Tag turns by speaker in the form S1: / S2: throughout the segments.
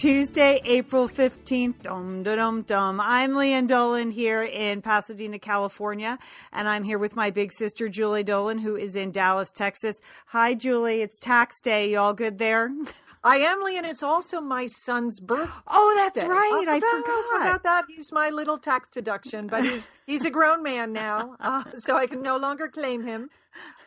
S1: Tuesday, April 15th. Dum, dum, dum. I'm Lian Dolan here in Pasadena, California, and I'm here with my big sister, Julie Dolan, who is in Dallas, Texas. Hi, Julie. It's tax day. You all good there?
S2: I am Lee, and it's also my son's birthday.
S1: Oh, that's right. I,
S2: I
S1: forgot.
S2: Forgot that. He's my little tax deduction, but he's he's a grown man now, uh, so I can no longer claim him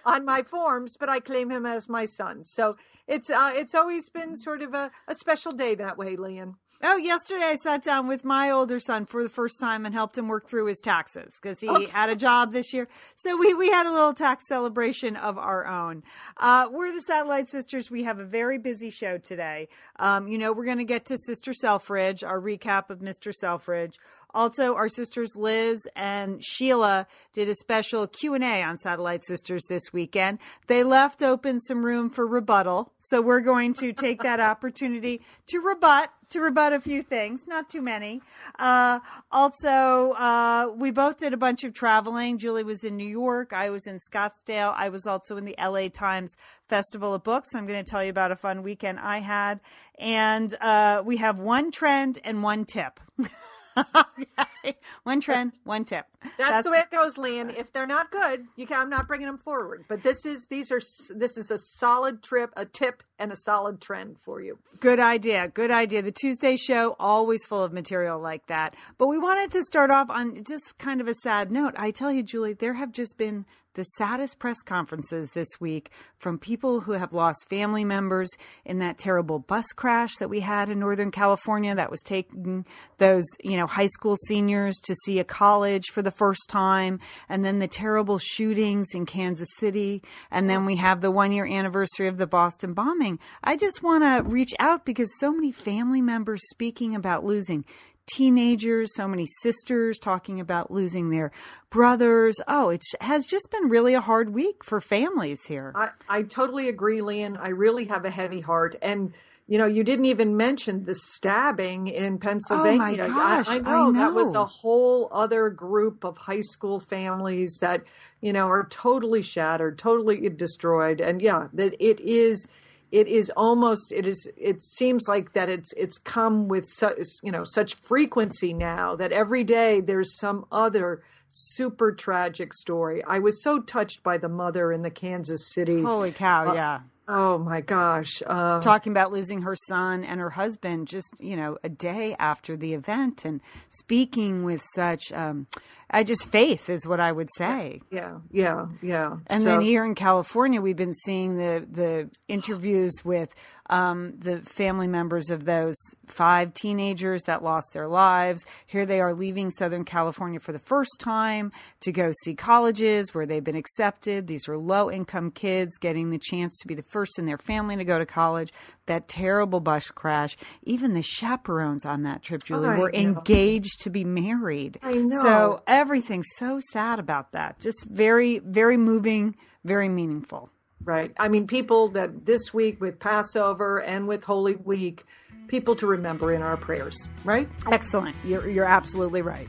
S2: on my forms, but I claim him as my son. So it's uh, it's always been sort of a, a special day that way, Lian.
S1: Oh, yesterday I sat down with my older son for the first time and helped him work through his taxes because he
S2: Okay.
S1: had a job this year. So we, we had a little tax celebration of our own. Uh, we're the Satellite Sisters. We have a very busy show today. Um, you know, we're going to get to Sister Selfridge, our recap of Mr. Selfridge. Also, our sisters Liz and Sheila did a special Q&A on Satellite Sisters this weekend. They left open some room for rebuttal. So we're going to take that opportunity to rebut to rebut a few things, not too many. Uh, also, uh, we both did a bunch of traveling. Julie was in New York. I was in Scottsdale. I was also in the LA Times Festival of Books. I'm going to tell you about a fun weekend I had. And uh, we have one trend and one tip. okay. One trend, one tip.
S2: That's, the way it goes, Lian. If they're not good, you can, I'm not bringing them forward. But this is these are this is a solid trip, a tip, and a solid trend for you.
S1: Good idea. Good idea. The Tuesday show always full of material like that. But we wanted to start off on just kind of a sad note. I tell you, Julie, there have just been the saddest press conferences this week from people who have lost family members in that terrible bus crash that we had in Northern California that was taking those, you know, high school seniors to see a college for the first time. And then the terrible shootings in Kansas City. And then we have the one year anniversary of the Boston bombing. I just want to reach out because so many family members speaking about losing teenagers, so many sisters talking about losing their brothers. Oh, it has just been really a hard week for families here.
S2: I, I totally agree, Lian. I really have a heavy heart. And, you know, you didn't even mention the stabbing in Pennsylvania. Oh, I-
S1: gosh,
S2: I,
S1: I
S2: know, that was a whole other group of high school families that, you know, are totally shattered, totally destroyed. And yeah, that it is. It is almost. It is. It seems like that. It's. It's come with such. You know, such frequency now that every day there's some other super tragic story. I was so touched by the mother in the Kansas City.
S1: Holy cow, yeah.
S2: Oh my gosh. Uh,
S1: Talking about losing her son and her husband just, you know, a day after the event and speaking with such, um, I just faith is what I would say.
S2: yeah, yeah, yeah.
S1: And
S2: So-
S1: then here in California, we've been seeing the the interviews with um, the family members of those five teenagers that lost their lives. Here they are leaving Southern California for the first time to go see colleges where they've been accepted. These are low income kids getting the chance to be the first in their family to go to college. That terrible bus crash. Even the chaperones on that trip, Julie, were
S2: know.
S1: engaged to be married.
S2: I know.
S1: So everything's so sad about that. Just very, very moving, very meaningful.
S2: right. I mean, people that this week with Passover and with Holy Week, people to remember in our prayers, right?
S1: Excellent. You're, you're absolutely right.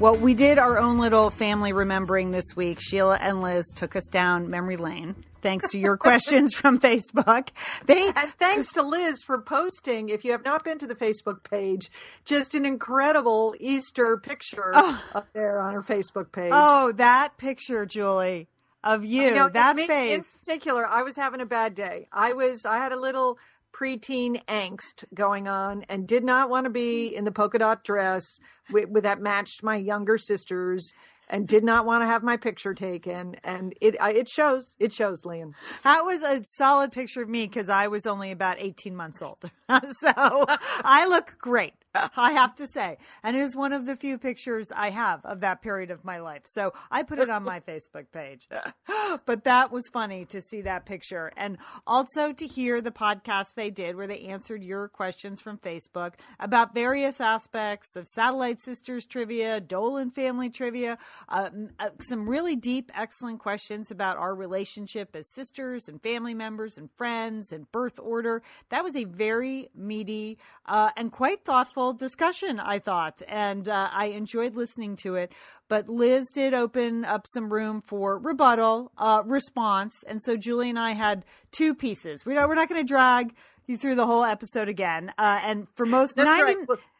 S1: Well, we did our own little family remembering this week. Sheila and Liz took us down memory lane thanks to your questions from Facebook. They
S2: And thanks to Liz for posting, if you have not been to the Facebook page, just an incredible Easter picture oh. up there on her Facebook page.
S1: Oh, that picture, Julie, of you,
S2: know,
S1: that
S2: me In particular, I was having a bad day. I was, I had a little preteen angst going on and did not want to be in the polka dot dress with, with that matched my younger sisters and did not want to have my picture taken. And it, it shows, it shows, Lian.
S1: That was a solid picture of me because I was only about 18 months old. so I look great. I have to say. And it is one of the few pictures I have of that period of my life. So I put it on my Facebook page. but that was funny to see that picture. And also to hear the podcast they did where they answered your questions from Facebook about various aspects of Satellite Sisters trivia, Dolan family trivia, uh, uh, some really deep, excellent questions about our relationship as sisters and family members and friends and birth order. That was a very meaty uh, and quite thoughtful discussion, I thought, and uh, I enjoyed listening to it. But Liz did open up some room for rebuttal, uh, response, and so Julie and I had two pieces. We we're not going to drag you through the whole episode again, uh, and for most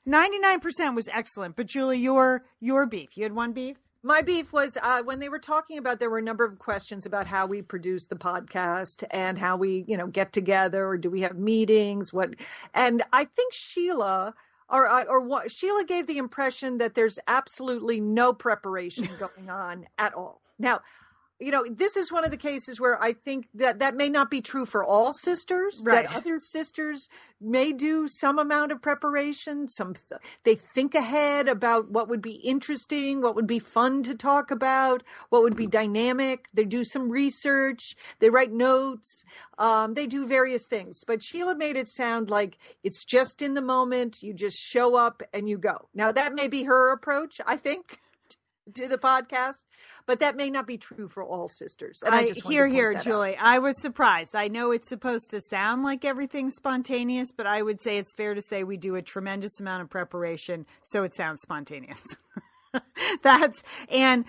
S1: 99 percent was excellent. But Julie, your your beef, you had one beef.
S2: My beef was uh, when they were talking about there were a number of questions about how we produce the podcast and how we, you know, get together or do we have meetings? What? And I think Sheila or uh, or what Sheila gave the impression that there's absolutely no preparation going on at all. Now, you know, this is one of the cases where I think that that may not be true for all sisters.
S1: Right.
S2: That other sisters may do some amount of preparation. Some th- they think ahead about what would be interesting, what would be fun to talk about, what would be dynamic. They do some research. They write notes. Um, they do various things. But Sheila made it sound like it's just in the moment. You just show up and you go. Now that may be her approach. I think to the podcast, but that may not be true for all sisters. And I,
S1: I hear, here,
S2: that out.
S1: Julie. I was surprised. I know it's supposed to sound like everything's spontaneous, but I would say it's fair to say we do a tremendous amount of preparation, so it sounds spontaneous. That's and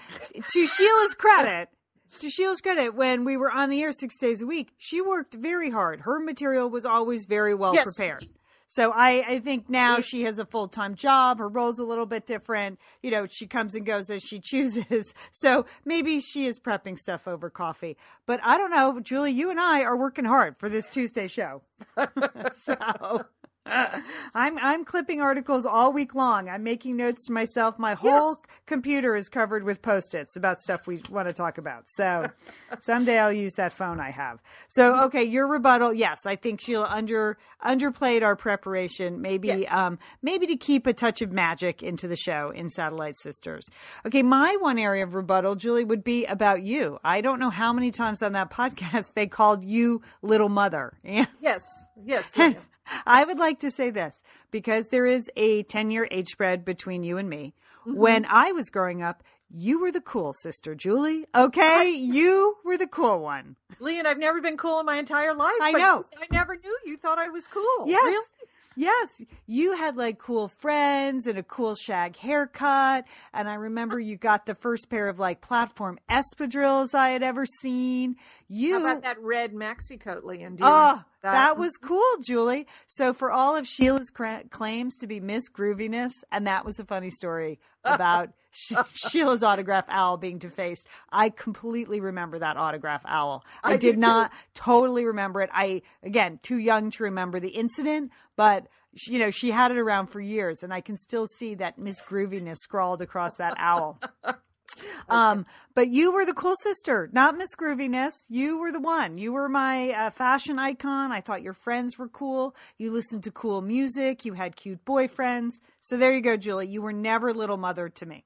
S1: to Sheila's credit. To Sheila's credit, when we were on the air six days a week, she worked very hard. Her material was always very well
S2: Yes.
S1: prepared. So I, I think now she has a full time job. Her role's a little bit different. You know, she comes and goes as she chooses. So maybe she is prepping stuff over coffee. But I don't know, Julie. You and I are working hard for this Tuesday show. so I'm I'm clipping articles all week long. I'm making notes to myself. My whole
S2: Yes.
S1: computer is covered with post-its about stuff we want to talk about. So someday I'll use that phone I have. So okay, your rebuttal. Yes, I think Sheila under underplayed our preparation. Maybe
S2: Yes.
S1: um maybe to keep a touch of magic into the show in Satellite Sisters. Okay, my one area of rebuttal, Julie, would be about you. I don't know how many times on that podcast they called you little mother. And
S2: Yes, yes.
S1: I would like to say this because there is a 10 year age spread between you and me.
S2: Mm-hmm.
S1: When I was growing up, you were the cool sister, Julie. Okay. you were the cool one.
S2: Lian, I've never been cool in my entire life.
S1: I
S2: but
S1: know.
S2: I never knew you thought I was cool.
S1: Yes.
S2: Really?
S1: Yes, you had like cool friends and a cool shag haircut. And I remember you got the first pair of like platform espadrilles I had ever seen. You
S2: How about that red maxi coat, Lian?
S1: Oh,
S2: remember
S1: that was cool, Julie. So for all of Sheila's cra- claims to be Miss Grooviness, and that was a funny story about Sheila's autograph owl being defaced. I completely remember that autograph owl. I,
S2: I
S1: did not totally remember it. I again too young to remember the incident, but you know she had it around for years, and I can still see that Miss Grooviness scrawled across that owl. Um, but you were the cool sister, not Miss Grooviness. You were the one. You were my uh, fashion icon. I thought your friends were cool. You listened to cool music. You had cute boyfriends. So there you go, Julie. You were never little mother to me.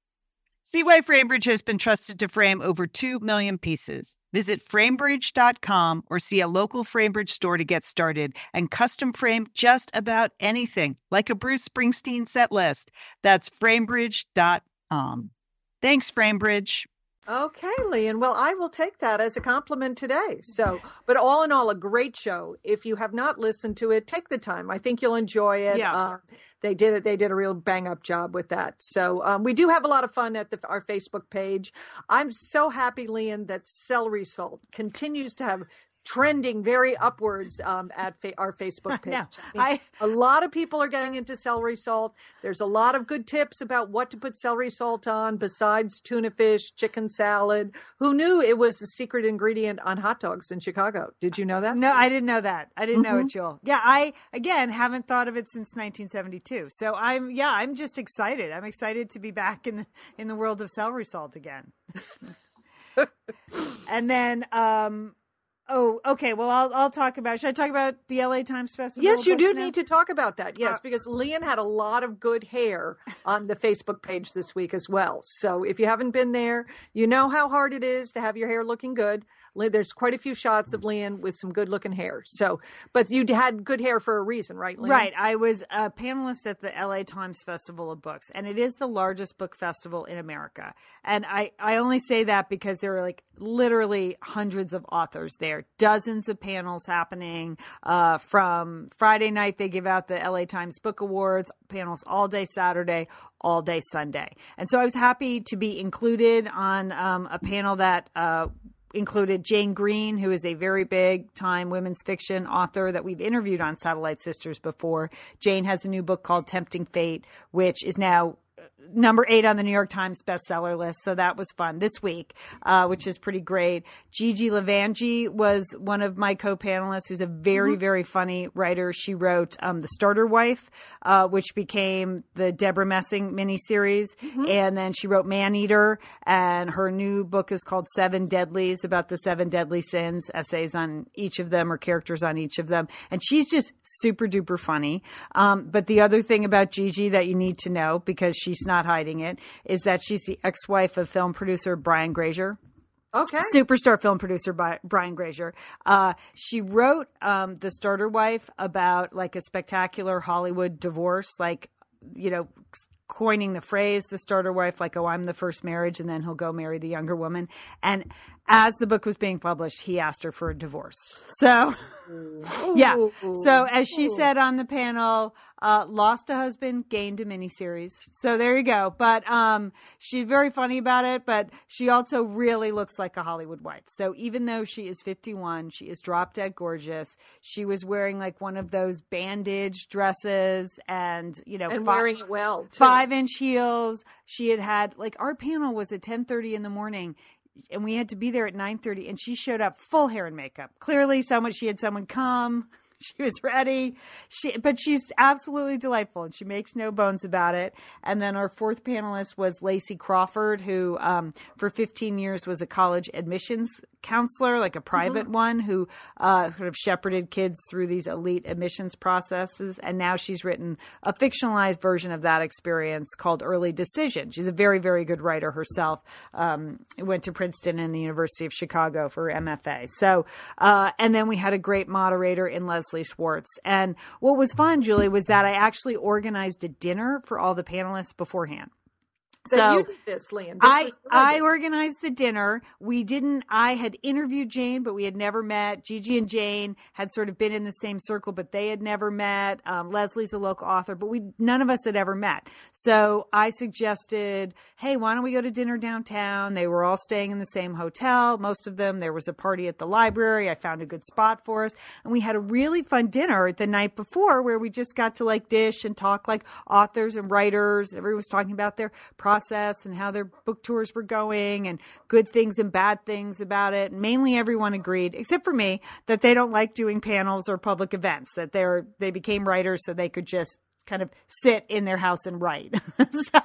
S1: See why FrameBridge has been trusted to frame over 2 million pieces. Visit framebridge.com or see a local FrameBridge store to get started and custom frame just about anything, like a Bruce Springsteen set list. That's framebridge.com. Thanks, FrameBridge.
S2: Okay, Lian. Well, I will take that as a compliment today. So, but all in all, a great show. If you have not listened to it, take the time. I think you'll enjoy it.
S3: Yeah.
S2: Uh, they did it. They did a real bang up job with that. So um, we do have a lot of fun at the, our Facebook page. I'm so happy, Lian, that celery salt continues to have trending very upwards um, at fa- our Facebook page.
S3: know.
S2: I mean,
S3: I-
S2: a lot of people are getting into celery salt. There's a lot of good tips about what to put celery salt on besides tuna fish, chicken salad. Who knew it was a secret ingredient on hot dogs in Chicago? Did you know that?
S3: No, I didn't know that. I didn't know
S2: Mm-hmm.
S3: it, Joel. Yeah, I again haven't thought of it since 1972. So I'm yeah, I'm just excited. I'm excited to be back in the in the world of celery salt again. and then um oh, okay, well I'll I'll talk about should I talk about the LA Times Festival?
S2: Yes, you do
S3: now?
S2: need to talk about that. Yes,
S3: Uh,
S2: because Lian had a lot of good hair on the Facebook page this week as well. So if you haven't been there, you know how hard it is to have your hair looking good. There's quite a few shots of Lian with some good looking hair. So, but you had good hair for a reason, right, Lian?
S3: Right. I was a panelist at the LA Times Festival of Books, and it is the largest book festival in America. And I, I only say that because there are like literally hundreds of authors there, dozens of panels happening. Uh, from Friday night, they give out the LA Times Book Awards, panels all day Saturday, all day Sunday. And so I was happy to be included on um, a panel that uh, included Jane Green, who is a very big time women's fiction author that we've interviewed on Satellite Sisters before. Jane has a new book called Tempting Fate, which is now
S1: number eight on the New York Times bestseller list. So that was fun this week, uh, which is pretty great. Gigi Levangie was one of my co-panelists, who's a very, very funny writer. She wrote um, The Starter Wife, uh, which became the Debra Messing miniseries, and then she wrote Man Eater, and her new book is called Seven Deadlies, about the seven deadly sins, essays on each of them or characters on each of them, and she's just super duper funny. Um, but the other thing about Gigi that you need to know because she's not hiding it is that she's the ex-wife of film producer Brian Grazer
S2: Okay.
S1: superstar film producer by Brian Grazer. Uh, she wrote um, The Starter Wife about like a spectacular Hollywood divorce, like, you know, coining the phrase the starter wife, like, oh, I'm the first marriage, and then he'll go marry the younger woman. And as the book was being published, he asked her for a divorce. So, yeah. So, as she said on the panel, uh, lost a husband, gained a miniseries. So there you go. But um, she's very funny about it. But she also really looks like a Hollywood wife. So even though she is 51, she is drop dead gorgeous. She was wearing like one of those bandage dresses, and you know,
S2: and wearing it well. too.
S1: five inch heels. She had had like our panel was at 10:30 in the morning and we had to be there at 9:30 and she showed up full hair and makeup. Clearly someone she had someone come. She was ready. She but she's absolutely delightful and she makes no bones about it. And then our fourth panelist was Lacy Crawford who um, for 15 years was a college admissions counselor, like a private one who uh, sort of shepherded kids through these elite admissions processes. And now she's written a fictionalized version of that experience called Early Decision. She's a very, very good writer herself. Um, went to Princeton and the University of Chicago for MFA. So, uh, and then we had a great moderator in Leslie Schwartz. And what was fun, Julie, was that I actually organized a dinner for all the panelists beforehand.
S2: So,
S1: So-
S2: you did this, Lian. This
S1: I I organized the dinner. We didn't. I had interviewed Jane, but we had never met. Gigi and Jane had sort of been in the same circle, but they had never met. Um, Leslie's a local author, but we none of us had ever met. So I suggested, hey, why don't we go to dinner downtown? They were all staying in the same hotel. Most of them. There was a party at the library. I found a good spot for us, and we had a really fun dinner the night before where we just got to like dish and talk like authors and writers. Everyone was talking about their process and how their book tours were going and good things and bad things about it. Mainly everyone agreed, except for me, that they don't like doing panels or public events, that they're they became writers so they could just kind of sit in their house and write. so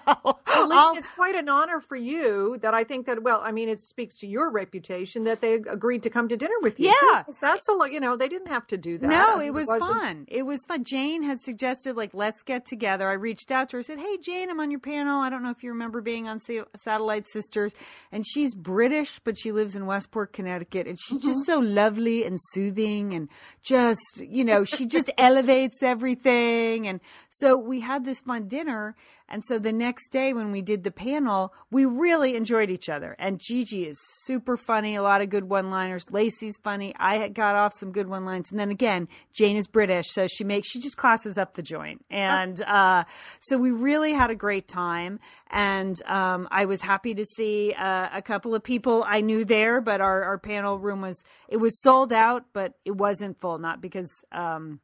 S2: Well, it's quite an honor for you that I think that, well, I mean, it speaks to your reputation that they agreed to come to dinner with you.
S1: Yeah.
S2: That's a lot, you know, they didn't have to do that.
S1: No,
S2: I mean,
S1: it was
S2: wasn't-
S1: fun. It was fun. Jane had suggested, like, let's get together. I reached out to her, and said, Hey, Jane, I'm on your panel. I don't know if you remember being on Sa- Satellite Sisters. And she's British, but she lives in Westport, Connecticut. And she's just mm-hmm. so lovely and soothing and just, you know, she just elevates everything. And so we had this fun dinner. And so the next day when we did the panel, we really enjoyed each other. And Gigi is super funny, a lot of good one-liners. Lacy's funny. I got off some good one-lines. And then again, Jane is British, so she makes she just classes up the joint. And uh, so we really had a great time. And um, I was happy to see uh, a couple of people I knew there, but our, our panel room was it was sold out, but it wasn't full, not because um,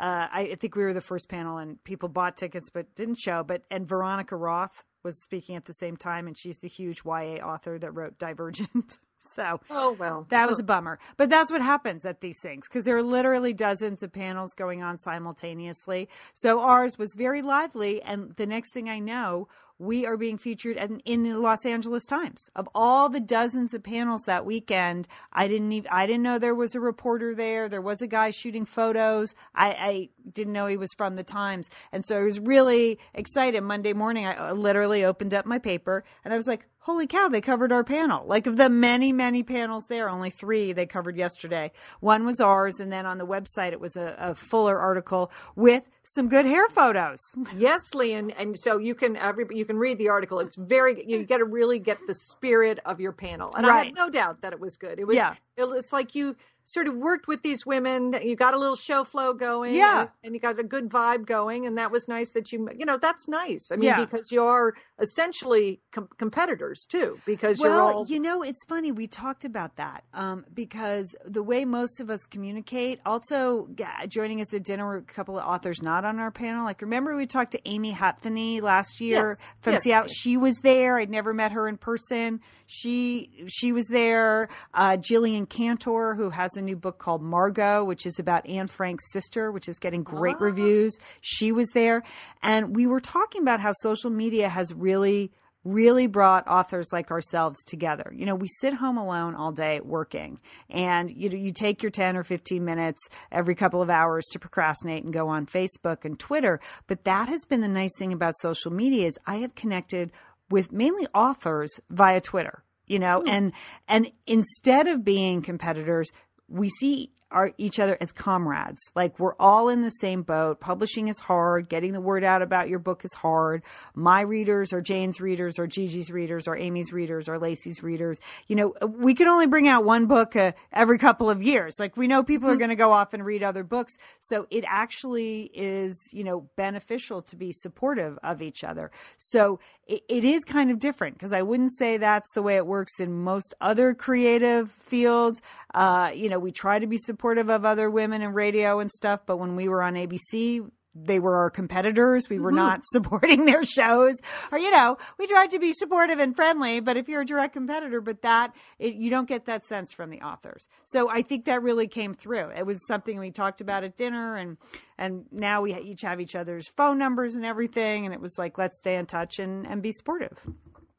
S1: uh, I, I think we were the first panel and people bought tickets but didn't show. But and Veronica Roth was speaking at the same time, and she's the huge YA author that wrote Divergent. so
S2: Oh, well.
S1: that was a bummer. But that's what happens at these things because there are literally dozens of panels going on simultaneously. So ours was very lively, and the next thing I know, we are being featured in, in the Los Angeles Times. Of all the dozens of panels that weekend, I didn't even I didn't know there was a reporter there. There was a guy shooting photos. I, I didn't know he was from the Times, and so I was really excited. Monday morning, I uh, literally opened up my paper and I was like, holy cow, they covered our panel. Like of the many, many panels there, only three they covered yesterday. One was ours, and then on the website it was a, a fuller article with some good hair photos.
S2: Yes, Lian, and so you can every you can read the article. It's very you got to really get the spirit of your panel, and I
S1: Right.
S2: had no doubt that it was good. It was
S1: Yeah.
S2: it's like you sort of worked with these women. You got a little show flow going,
S1: Yeah.
S2: and, and you got a good vibe going, and that was nice. That you, you know, that's nice. I mean,
S1: Yeah.
S2: because you're essentially com- competitors too, because you're
S1: well,
S2: all
S1: you know, it's funny. We talked about that um, because the way most of us communicate. Also, yeah, joining us at dinner were a couple of authors not on our panel. Like, remember we talked to Amy Hatvany last year
S2: Yes,
S1: from
S2: yes.
S1: Seattle. She was there. I'd never met her in person. She she was there. Uh, Jillian Cantor, who has a new book called Margot, which is about Anne Frank's sister, which is getting great
S2: Ah.
S1: reviews. She was there, and we were talking about how social media has really really brought authors like ourselves together. You know, we sit home alone all day working and you you take your 10 or 15 minutes every couple of hours to procrastinate and go on Facebook and Twitter, but that has been the nice thing about social media is I have connected with mainly authors via Twitter, you know, and and instead of being competitors, we see our each other as comrades. Like we're all in the same boat. Publishing is hard. Getting the word out about your book is hard. My readers or Jane's readers or Gigi's readers or Amy's readers or Lacy's readers. You know, we can only bring out one book uh, every couple of years. Like we know people are going to go off and read other books. So it actually is, you know, beneficial to be supportive of each other. So it, it is kind of different because I wouldn't say that's the way it works in most other creative fields. Uh, you know, we try to be supportive of other women in radio and stuff, but when we were on ABC, they were our competitors. We were mm-hmm. not supporting their shows, or you know, we tried to be supportive and friendly. But if you're a direct competitor, but that it, you don't get that sense from the authors. So I think that really came through. It was something we talked about at dinner, and and now we each have each other's phone numbers and everything. And it was like, let's stay in touch and and be supportive.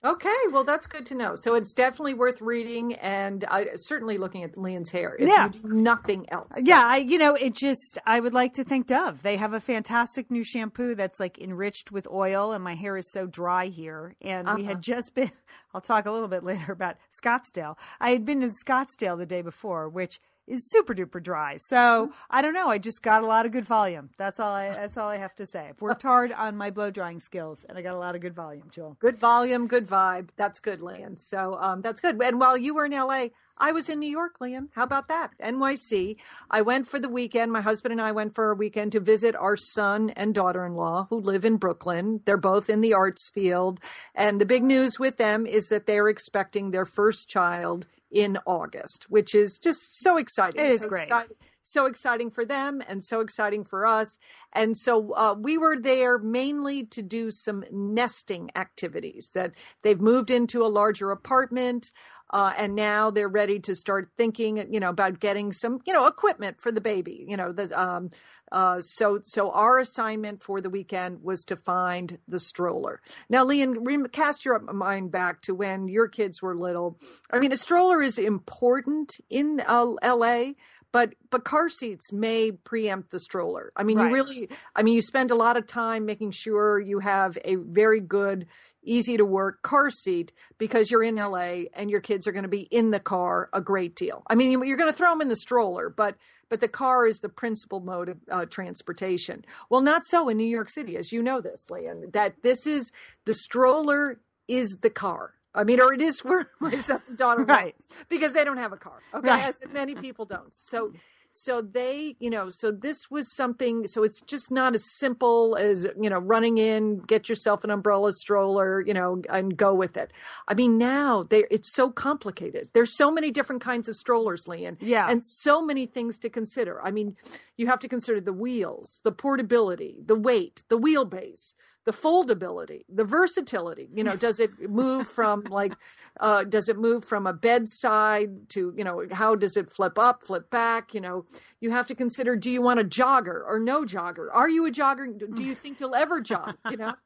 S2: Okay, well, that's good to know. So it's definitely worth reading, and I, certainly looking at Lian's hair. If
S1: Yeah.
S2: you do nothing else.
S1: Yeah, I you know, it just I would like to thank Dove. They have a fantastic new shampoo that's like enriched with oil and my hair is so dry here. And we had uh-huh. just been I'll talk a little bit later about Scottsdale. I had been in Scottsdale the day before, which is super duper dry. So I don't know. I just got a lot of good volume. That's all I that's all I have to say. I've worked hard on my blow drying skills and I got a lot of good volume, Jill.
S2: Good volume, good vibe. That's good, Lian. So um, that's good. And while you were in LA, I was in New York, Lian. How about that? NYC. I went for the weekend. My husband and I went for a weekend to visit our son and daughter in law who live in Brooklyn. They're both in the arts field. And the big news with them is that they're expecting their first child in August, which is just so exciting.
S1: It is
S2: So
S1: great.
S2: exciting so exciting for them and so exciting for us. And so uh, we were there mainly to do some nesting activities that they've moved into a larger apartment. Uh, and now they're ready to start thinking, you know, about getting some, you know, equipment for the baby. You know, the, um, uh, so so our assignment for the weekend was to find the stroller. Now, Lian, cast your mind back to when your kids were little. I mean, a stroller is important in uh, L.A but but car seats may preempt the stroller. I mean,
S1: Right.
S2: you really, I mean, you spend a lot of time making sure you have a very good, easy to work car seat because you're in LA and your kids are going to be in the car a great deal. I mean, you- you're going to throw them in the stroller, but but the car is the principal mode of uh, transportation. Well, not so in New York City, as you know this, Lian. That this is the stroller is the car. I mean, or it is for my son and daughter,
S1: Right.
S2: Because they don't have a car. Okay,
S1: Right.
S2: as many people don't. So so they you know so this was something so it's just not as simple as you know running in get yourself an umbrella stroller you know and go with it i mean now they it's so complicated there's so many different kinds of strollers Lian
S1: Yeah.
S2: and so many things to consider i mean you have to consider the wheels the portability the weight the wheelbase the foldability the versatility you know does it move from like uh, does it move from a bedside to you know how does it flip up flip back you know? You have to consider do you want a jogger or no jogger? Are you a jogger? Do you think you'll ever jog you know?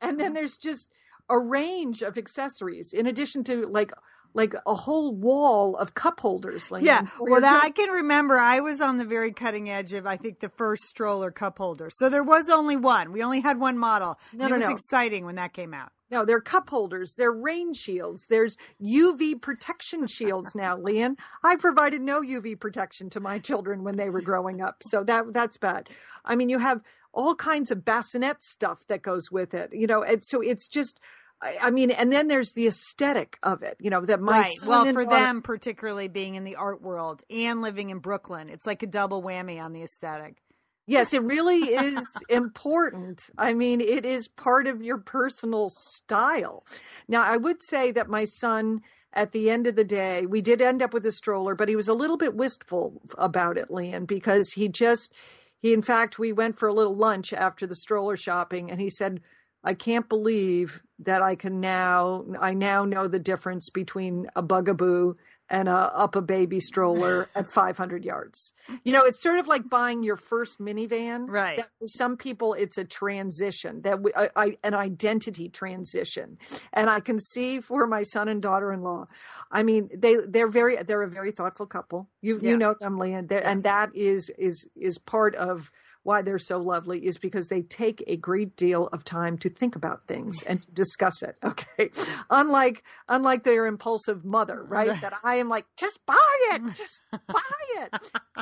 S2: And then there's just a range of accessories in addition to like like a whole wall of cup holders like
S1: Yeah. Well, that I can remember. I was on the very cutting edge of, I think, the first stroller cup holder. So there was only one. We only had one model.
S2: No, no,
S1: it was
S2: no.
S1: exciting when that came out.
S2: No, they're cup holders, they're rain shields, there's UV protection shields now, Lian. I provided no UV protection to my children when they were growing up. So that that's bad. I mean, you have all kinds of bassinet stuff that goes with it, you know, and so it's just I, mean, and then there's the aesthetic of it. You know that my
S1: right.
S2: son
S1: Well, for
S2: daughter-
S1: them, particularly being in the art world and living in Brooklyn, it's like a double whammy on the aesthetic.
S2: Yes, it really is important. I mean, it is part of your personal style. Now, I would say that my son, at the end of the day, we did end up with a stroller, but he was a little bit wistful about it, Leon, because he just, he, in fact, we went for a little lunch after the stroller shopping, and he said, I can't believe that I can now, I now know the difference between a bugaboo and a UPPAbaby stroller at 500 yards. You know, it's sort of like buying your first minivan.
S1: Right.
S2: That for some people, it's a transition that we, I, I, an identity transition, and I can see for my son and daughter-in-law. I mean, they they're very they're a very thoughtful couple. You you know them, Lian, They're- and that is is is part of why they're so lovely is because they take a great deal of time to think about things and to discuss it. Okay. Unlike unlike their impulsive mother, right?
S1: Right.
S2: That I am like, just buy it, just buy it.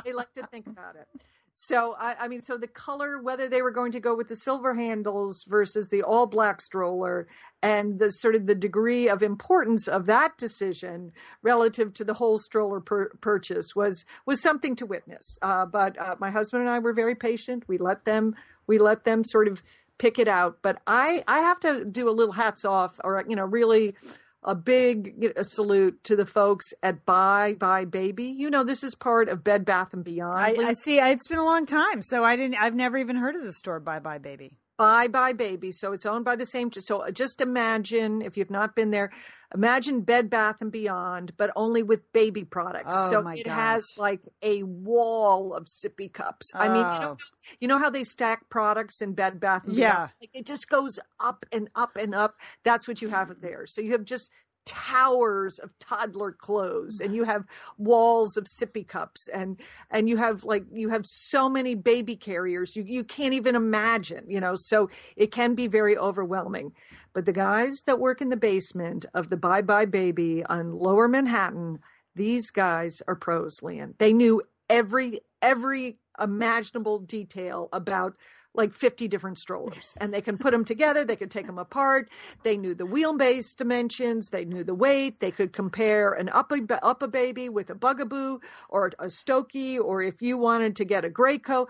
S2: they like to think about it. So I, I mean, so the color, whether they were going to go with the silver handles versus the all black stroller, and the sort of the degree of importance of that decision relative to the whole stroller pur- purchase was was something to witness. Uh, but uh, my husband and I were very patient. We let them we let them sort of pick it out. But I I have to do a little hats off, or you know, really a big you know, salute to the folks at Bye Bye Baby. You know, this is part of Bed Bath and Beyond.
S1: I, I see. It's been a long time, so I didn't. I've never even heard of the store. Bye bye, baby.
S2: Bye Bye Baby. So it's owned by the same. So just imagine if you've not been there, imagine Bed Bath and Beyond, but only with baby products.
S1: Oh,
S2: so it
S1: gosh.
S2: has like a wall of sippy cups. I mean, you know,
S1: Oh.
S2: you know how they stack products in Bed Bath and
S1: Yeah.
S2: Beyond? Like it just goes up and up and up. That's what you have mm. there. So you have just towers of toddler clothes and you have walls of sippy cups and and you have like you have so many baby carriers you you can't even imagine you know so it can be very overwhelming but the guys that work in the basement of the bye bye baby on lower manhattan these guys are pros Lian. they knew every every imaginable detail about like 50 different strollers. And they can put them together they could take them apart. They knew the wheelbase dimensions they knew the weight. They could compare an UPPAbaby with a bugaboo or a Stokke or if you wanted to get a Graco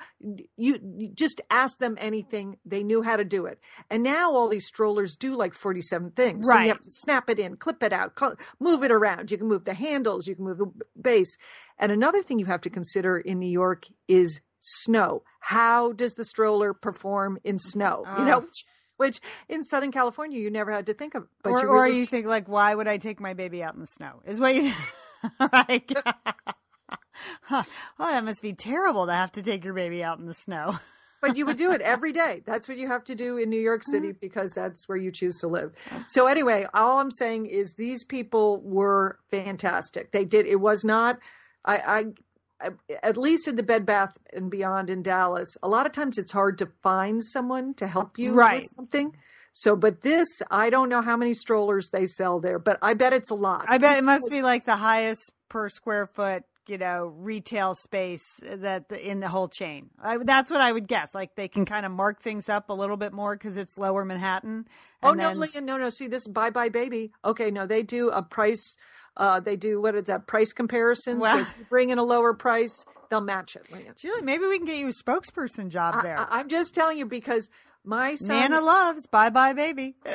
S2: you, you just ask them anything they knew how to do it. And now all these strollers do like 47 things. So
S1: Right.
S2: you have to snap it in clip it out move it around. You can move the handles you can move the base. And another thing you have to consider in New York is snow. How does the stroller perform in snow? You know,
S1: Ah.
S2: which, which in Southern California you never had to think of. But
S1: or,
S2: you
S1: or you think like, why would I take my baby out in the snow? Is what you right? Huh. Well, that must be terrible to have to take your baby out in the snow.
S2: but you would do it every day. That's what you have to do in New York City because that's where you choose to live. So anyway, all I'm saying is these people were fantastic. They did. It was not. I. I at least in the Bed Bath and Beyond in Dallas, a lot of times it's hard to find someone to help you
S1: Right.
S2: with something. So, but this, I don't know how many strollers they sell there, but I bet it's a lot.
S1: I bet it must be like the highest per square foot, you know, retail space that the, in the whole chain. I, that's what I would guess. Like they can kind of mark things up a little bit more because it's lower Manhattan.
S2: Oh no,
S1: then-
S2: no, no. See this bye bye baby. Okay, no, they do a price. Uh, they do what is that price comparison? So if you bring in a lower price, they'll match it, Leah.
S1: Julie, maybe we can get you a spokesperson job there.
S2: I, am just telling you because my son,
S1: Nana loves bye bye baby.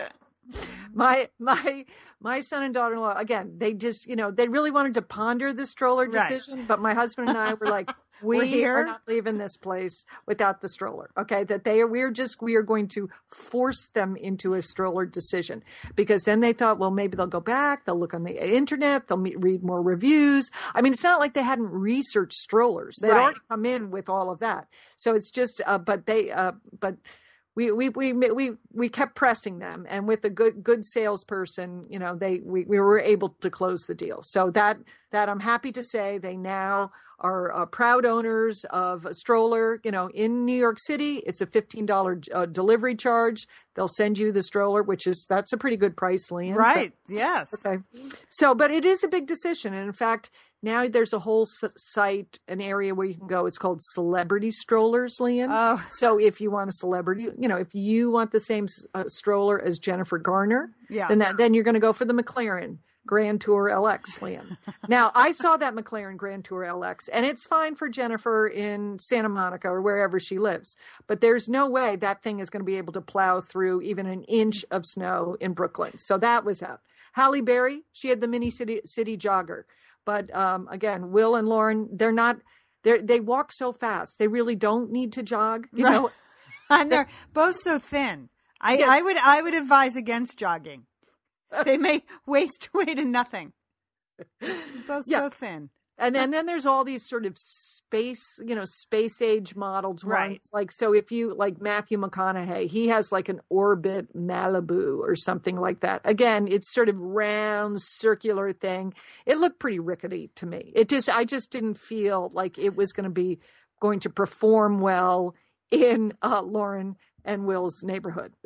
S2: my my my son and daughter-in-law again they just you know they really wanted to ponder the stroller
S1: Right.
S2: decision but my husband and i were like we
S1: We're here.
S2: are not leaving this place without the stroller okay that they are we're just we are going to force them into a stroller decision because then they thought well maybe they'll go back they'll look on the internet they'll meet, read more reviews i mean it's not like they hadn't researched strollers they'd
S1: Right.
S2: already come in with all of that so it's just uh, but they uh, but we, we we we we kept pressing them and with a good good salesperson you know they we, we were able to close the deal so that that i'm happy to say they now are uh, proud owners of a stroller. You know, in New York City, it's a fifteen dollar uh, delivery charge. They'll send you the stroller, which is that's a pretty good price, Lian.
S1: Right. Yes.
S2: Okay. So, but it is a big decision, and in fact, now there's a whole site, an area where you can go. It's called Celebrity Strollers, Lian.
S1: Oh,
S2: So if you want a celebrity, you know, if you want the same uh, stroller as Jennifer Garner,
S1: yeah.
S2: then that, then you're going to go for the Maclaren Grand Tour LX, Lian. now I saw that Maclaren Grand Tour LX, and it's fine for Jennifer in Santa Monica or wherever she lives. But there's no way that thing is going to be able to plow through even an inch of snow in Brooklyn. So that was out. Halle Berry, she had the mini city city jogger. But um, again, Will and Lauren, they're not. They they walk so fast. They really don't need to jog. You
S1: Right.
S2: know,
S1: and they're both so thin. I,
S2: Yeah.
S1: I would I would advise against jogging. They may waste away to nothing. Both so thin.
S2: And then, then there's all these sort of space, you know, space age models.
S1: Right.
S2: ones. Like, so if you like Matthew McConaughey, he has like an orbit Malibu or something like that. Again, it's sort of round, circular thing. It looked pretty rickety to me. It just, I just didn't feel like it was going to be going to perform well in uh, Lauren and Will's neighborhood.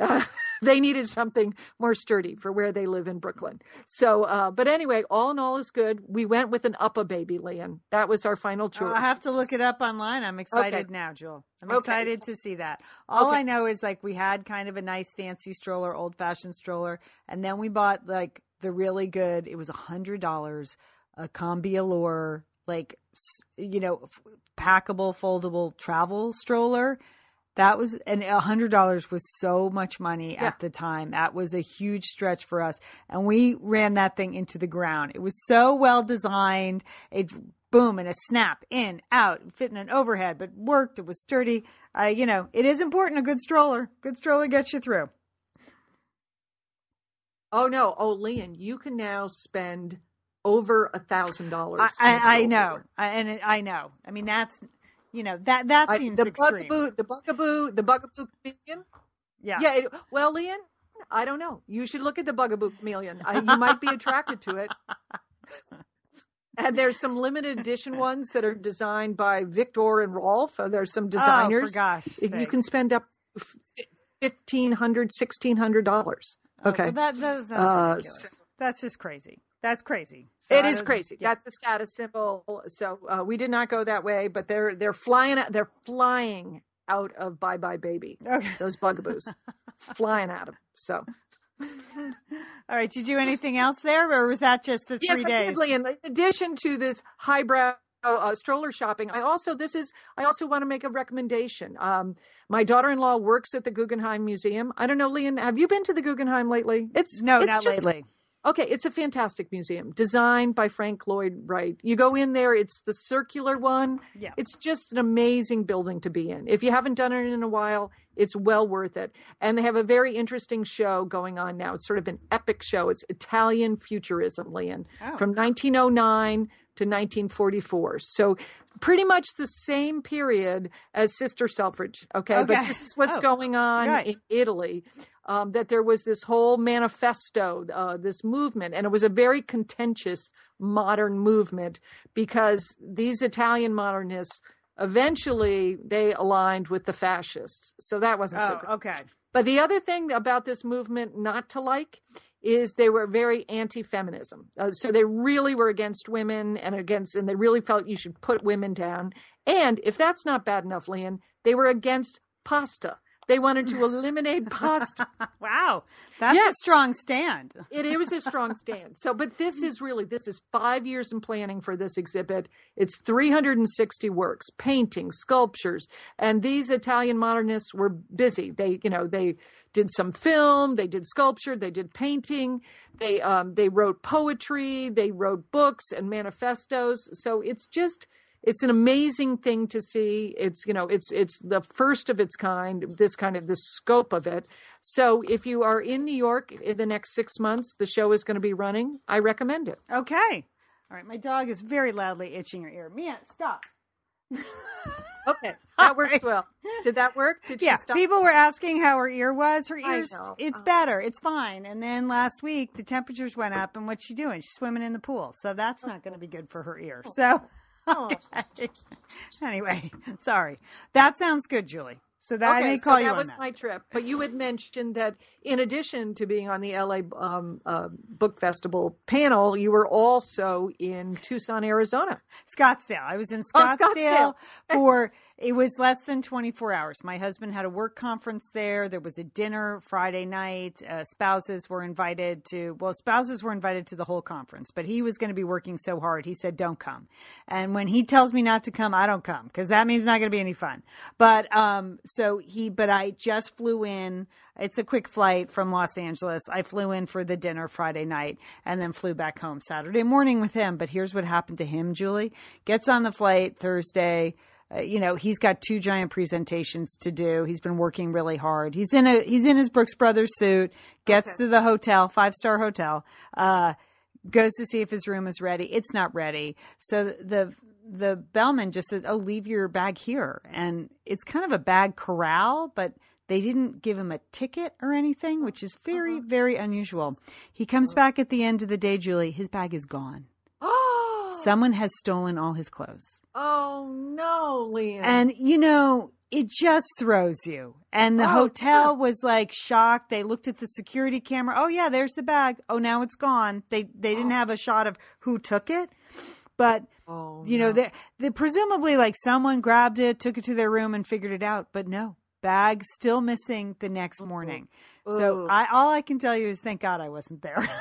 S2: they needed something more sturdy for where they live in Brooklyn. So, uh, but anyway, all in all is good. We went with an UPPAbaby, Lian. That was our final choice.
S1: I'll have to look it up online. I'm excited
S2: Okay.
S1: now, Jewel. I'm
S2: Okay.
S1: excited to see that. All
S2: Okay.
S1: I know is like we had kind of a nice fancy stroller, old fashioned stroller, and then we bought like the really good. It was a hundred dollars, a Combi Allure, like you know, packable, foldable travel stroller. That was and a hundred dollars was so much money
S2: Yeah.
S1: at the time. That was a huge stretch for us, and we ran that thing into the ground. It was so well designed. It boom and a snap in out fit in an overhead, but worked. It was sturdy. Uh, you know, it is important. A good stroller, good stroller gets you through.
S2: Oh no! Oh, Lian, you can now spend over a thousand dollars.
S1: I, I, I know, I, and I know. I mean, that's you know that that
S2: I,
S1: seems
S2: the
S1: extreme.
S2: bugaboo, the bugaboo, the Bugaboo Cameleon.
S1: yeah,
S2: Yeah. It, well, Lian, I don't know. You should look at the Bugaboo Cameleon. I, you might be attracted to it. And there's some limited edition ones that are designed by Viktor and Rolf. Uh, there's some
S1: Oh,
S2: designers.
S1: for gosh,
S2: you
S1: sakes.
S2: can spend up fifteen hundred, sixteen hundred dollars.
S1: Oh,
S2: Okay.
S1: well, that, that that's
S2: Uh,
S1: ridiculous. That's just crazy. That's crazy. So
S2: It is crazy.
S1: yeah.
S2: That's a status symbol. So uh, we did not go that way, but they're they're flying. They're flying out of buybuy BABY.
S1: okay.
S2: Those bugaboos flying at them. So
S1: All right. Did you do anything else there, or was that just the
S2: yes,
S1: three days?
S2: In addition to this highbrow uh, stroller shopping, I also this is I also want to make a recommendation. Um, my daughter-in-law works at the Guggenheim Museum. I don't know, Lian, have you been to the Guggenheim lately? It's
S1: No,
S2: it's
S1: not
S2: just-
S1: lately.
S2: Okay, it's a fantastic museum designed by Frank Lloyd Wright. You go in there, it's the circular one.
S1: Yeah.
S2: It's just an amazing building to be in. If you haven't done it in a while, it's well worth it. And they have a very interesting show going on now. It's sort of an epic show. It's Italian futurism, Lian,
S1: Oh.
S2: from 1909 to 1944. So pretty much the same period as Sister Selfridge. Okay,
S1: Okay.
S2: but this is what's
S1: Oh,
S2: going on
S1: right.
S2: in Italy. Um, that there was this whole manifesto, uh, this movement, and it was a very contentious modern movement because these Italian modernists eventually they aligned with the fascists. So that wasn't so
S1: Oh,
S2: good.
S1: okay.
S2: But the other thing about this movement not to like is they were very anti-feminism. Uh, so they really were against women and against, and they really felt you should put women down. And if that's not bad enough, Lian, they were against pasta. They wanted to eliminate pasta.
S1: Wow, that's a strong stand.
S2: It, it was a strong stand. So, but this is really this is five years in planning for this exhibit. It's 360 works, paintings, sculptures, and these Italian modernists were busy. They, you know, they did some film, they did sculpture, they did painting, they um, they wrote poetry, they wrote books and manifestos. So it's just it's an amazing thing to see it's you know it's it's the first of its kind this kind of the scope of it so if you are in new york in the next six months the show is going to be running i recommend it
S1: Okay. All right. My dog is very loudly itching her ear. Mia, stop.
S2: okay that works well did that work did
S1: Yeah,
S2: she stop
S1: people were asking how her ear was. Her ears, it's
S2: Uh.
S1: better, it's fine. And then last week the temperatures went up, and what's she doing? She's swimming in the pool, so that's not going to be good for her ear. So Oh, okay. Anyway, sorry. That sounds good, Julie. So that I
S2: okay,
S1: may
S2: so
S1: call you
S2: that was
S1: that.
S2: my trip. But you had mentioned that in addition to being on the LA um, uh, Book Festival panel, you were also in Tucson, Arizona.
S1: Scottsdale. I was in
S2: Oh,
S1: Scottsdale,
S2: Scottsdale.
S1: for it was less than 24 hours. My husband had a work conference there. There was a dinner Friday night. Uh, spouses were invited to well, spouses were invited to the whole conference, but he was going to be working so hard. He said, "Don't come." And when he tells me not to come, I don't come because that means it's not going to be any fun. But um so he but I just flew in. It's a quick flight from Los Angeles. I flew in for the dinner Friday night and then flew back home Saturday morning with him. But here's what happened to him, Julie. Gets on the flight Thursday. Uh, you know, he's got two giant presentations to do. He's been working really hard. He's in a he's in his Brooks Brothers suit. Gets to the hotel, five star hotel. Uh, goes to see if his room is ready. It's not ready. So the the bellman just says, "Oh, leave your bag here." And it's kind of a bag corral, but they didn't give him a ticket or anything, which is very uh-huh. very unusual. He comes uh-huh. back at the end of the day, Julie. His bag is gone.
S2: Oh,
S1: Someone has stolen all his clothes.
S2: oh no, Lian.
S1: And you know, it just throws you. And the
S2: Oh,
S1: hotel
S2: yeah.
S1: was like shocked. They looked at the security camera. Oh yeah, there's the bag. Oh, now it's gone. They they didn't have a shot of who took it. But
S2: oh,
S1: you know,
S2: no.
S1: they they presumably like someone grabbed it, took it to their room and figured it out. But no, bag still missing the next morning. So I all I can tell you is thank God I wasn't there.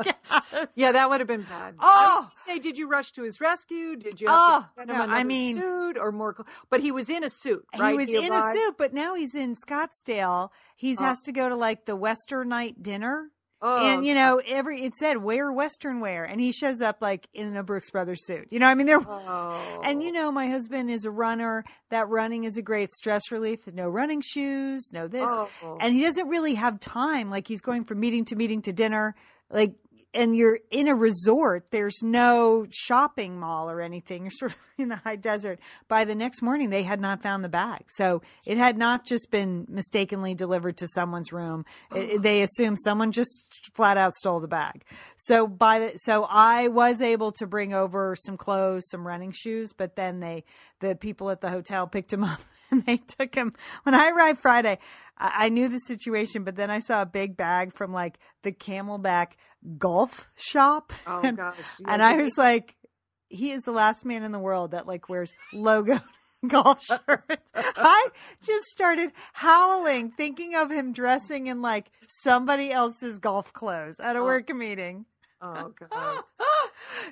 S2: yeah, that would have been bad.
S1: Oh!
S2: I was gonna say, did you rush to his rescue? Did you have
S1: Oh, no, I mean-
S2: suit or more? But he was in a suit, right?
S1: He was in a suit, but now he's in Scottsdale. He
S2: Oh.
S1: has to go to like the Western night dinner.
S2: Oh,
S1: and you know, every it said wear Western wear, and he shows up like in a Brooks Brothers suit. You know, I mean, they're
S2: oh.
S1: and you oh. know, my husband is a runner. That running is a great stress relief. No running shoes, no this,
S2: Oh.
S1: and he doesn't really have time. Like he's going from meeting to meeting to dinner, like. And you're in a resort. There's no shopping mall or anything. You're sort of in the high desert. By the next morning, they had not found the bag. So it had not just been mistakenly delivered to someone's room. It- they assumed someone just flat out stole the bag. So by the, so I was able to bring over some clothes, some running shoes, but then they, the people at the hotel picked him up and they took him. When I arrived Friday, I, I knew the situation, but then I saw a big bag from like the Camelback golf shop.
S2: Oh,
S1: and,
S2: gosh. You
S1: and I was like, he is the last man in the world that like wears logo golf shirts. I just started howling, thinking of him dressing in like somebody else's golf clothes at a
S2: Oh.
S1: work meeting.
S2: Oh god.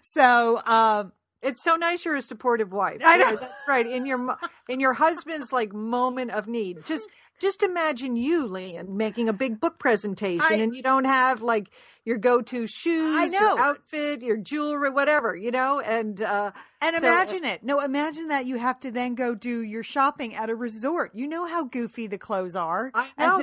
S1: So, um,
S2: It's so nice you're a supportive wife.
S1: I know.
S2: Yeah, that's right. In your in your husband's like moment of need. Just just imagine you, Lian, making a big book presentation
S1: I-
S2: and you don't have like your go-to shoes, your outfit, your jewelry, whatever, you know? And uh
S1: and
S2: So-
S1: imagine it. No, imagine that you have to then go do your shopping at a resort. You know how goofy the clothes are.
S2: I know.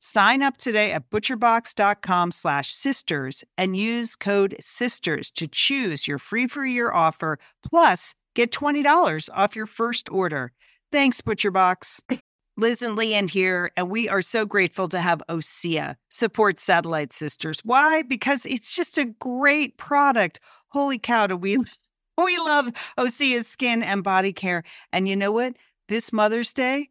S4: Sign up today at butcherbox.com slash sisters and use code SISTERS to choose your free for year offer. Plus, get $20 off your first order. Thanks, ButcherBox. Liz and Lian here, and we are so grateful to have Osea support Satellite Sisters. Why? Because it's just a great product. Holy cow, do we we love Osea's skin and body care. And you know what? This Mother's Day,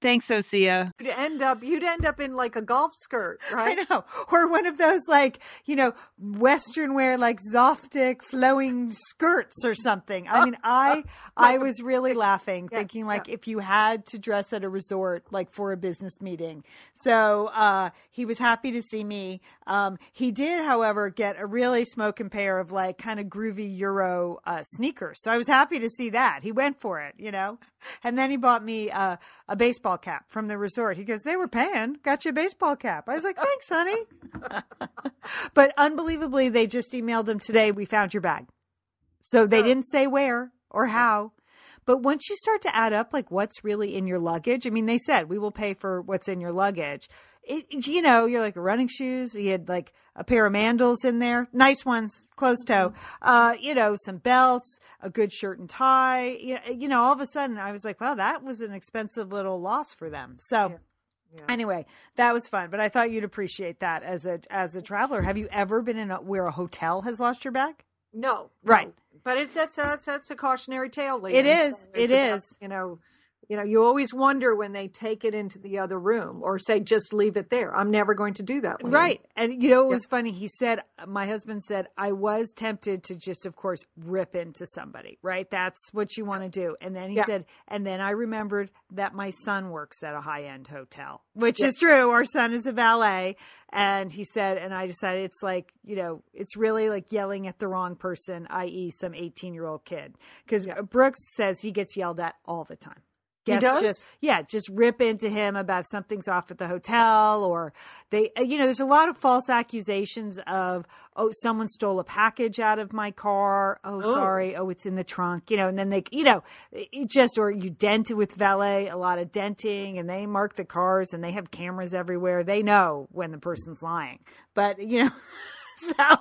S4: Thanks, Osea.
S2: You'd end up you'd end up in like a golf skirt, right?
S1: I know. Or one of those like, you know, Western wear like Zoftic flowing skirts or something. I mean, I I was really laughing,
S2: Yes,
S1: thinking like if you had to dress at a resort like for a business meeting. So uh he was happy to see me. Um he did, however, get a really smoking pair of like kind of groovy Euro uh sneakers. So I was happy to see that. He went for it, you know. And then he bought me uh, a baseball cap from the resort. He goes, They were paying, got you a baseball cap. I was like, Thanks, honey. but unbelievably, they just emailed him today, We found your bag. So they didn't say where or how. But once you start to add up like what's really in your luggage, I mean, they said we will pay for what's in your luggage. It, you know, you're like running shoes. He had like a pair of mandals in there, nice ones, closed toe. Uh, you know, some belts, a good shirt and tie. You know, you know, all of a sudden I was like, wow, that was an expensive little loss for them. So.
S2: Yeah.
S1: Anyway, that was fun, but I thought you'd appreciate that as a as a traveler. Have you ever been in a where a hotel has lost your bag?
S2: No,
S1: Right.
S2: no. But it's that's that's that's a cautionary tale.
S1: It is.
S2: So
S1: It
S2: it's about,
S1: is.
S2: You know, you know, you always wonder when they take it into the other room or say just leave it there. I'm never going to do that.
S1: Right. And you know, it was funny. He said, my husband said, I was tempted to just, of course, rip into somebody, right? That's what you want to do. And then he
S2: Yeah.
S1: said, and then I remembered that my son works at a high end hotel, which is true. Our son is a valet. And he said, and I decided it's like, you know, it's really like yelling at the wrong person, i.e., some 18 year old kid. Because Brooks says he gets yelled at all the time. Guests just yeah, just rip into him about something's off at the hotel or they uh, you know, there's a lot of false accusations of oh, someone stole a package out of my car. Oh,
S2: Oh.
S1: sorry. Oh, it's in the trunk. You know, and then they you know, it just or you dent with valet, a lot of denting and they mark the cars and they have cameras everywhere. They know when the person's lying. But, you know, so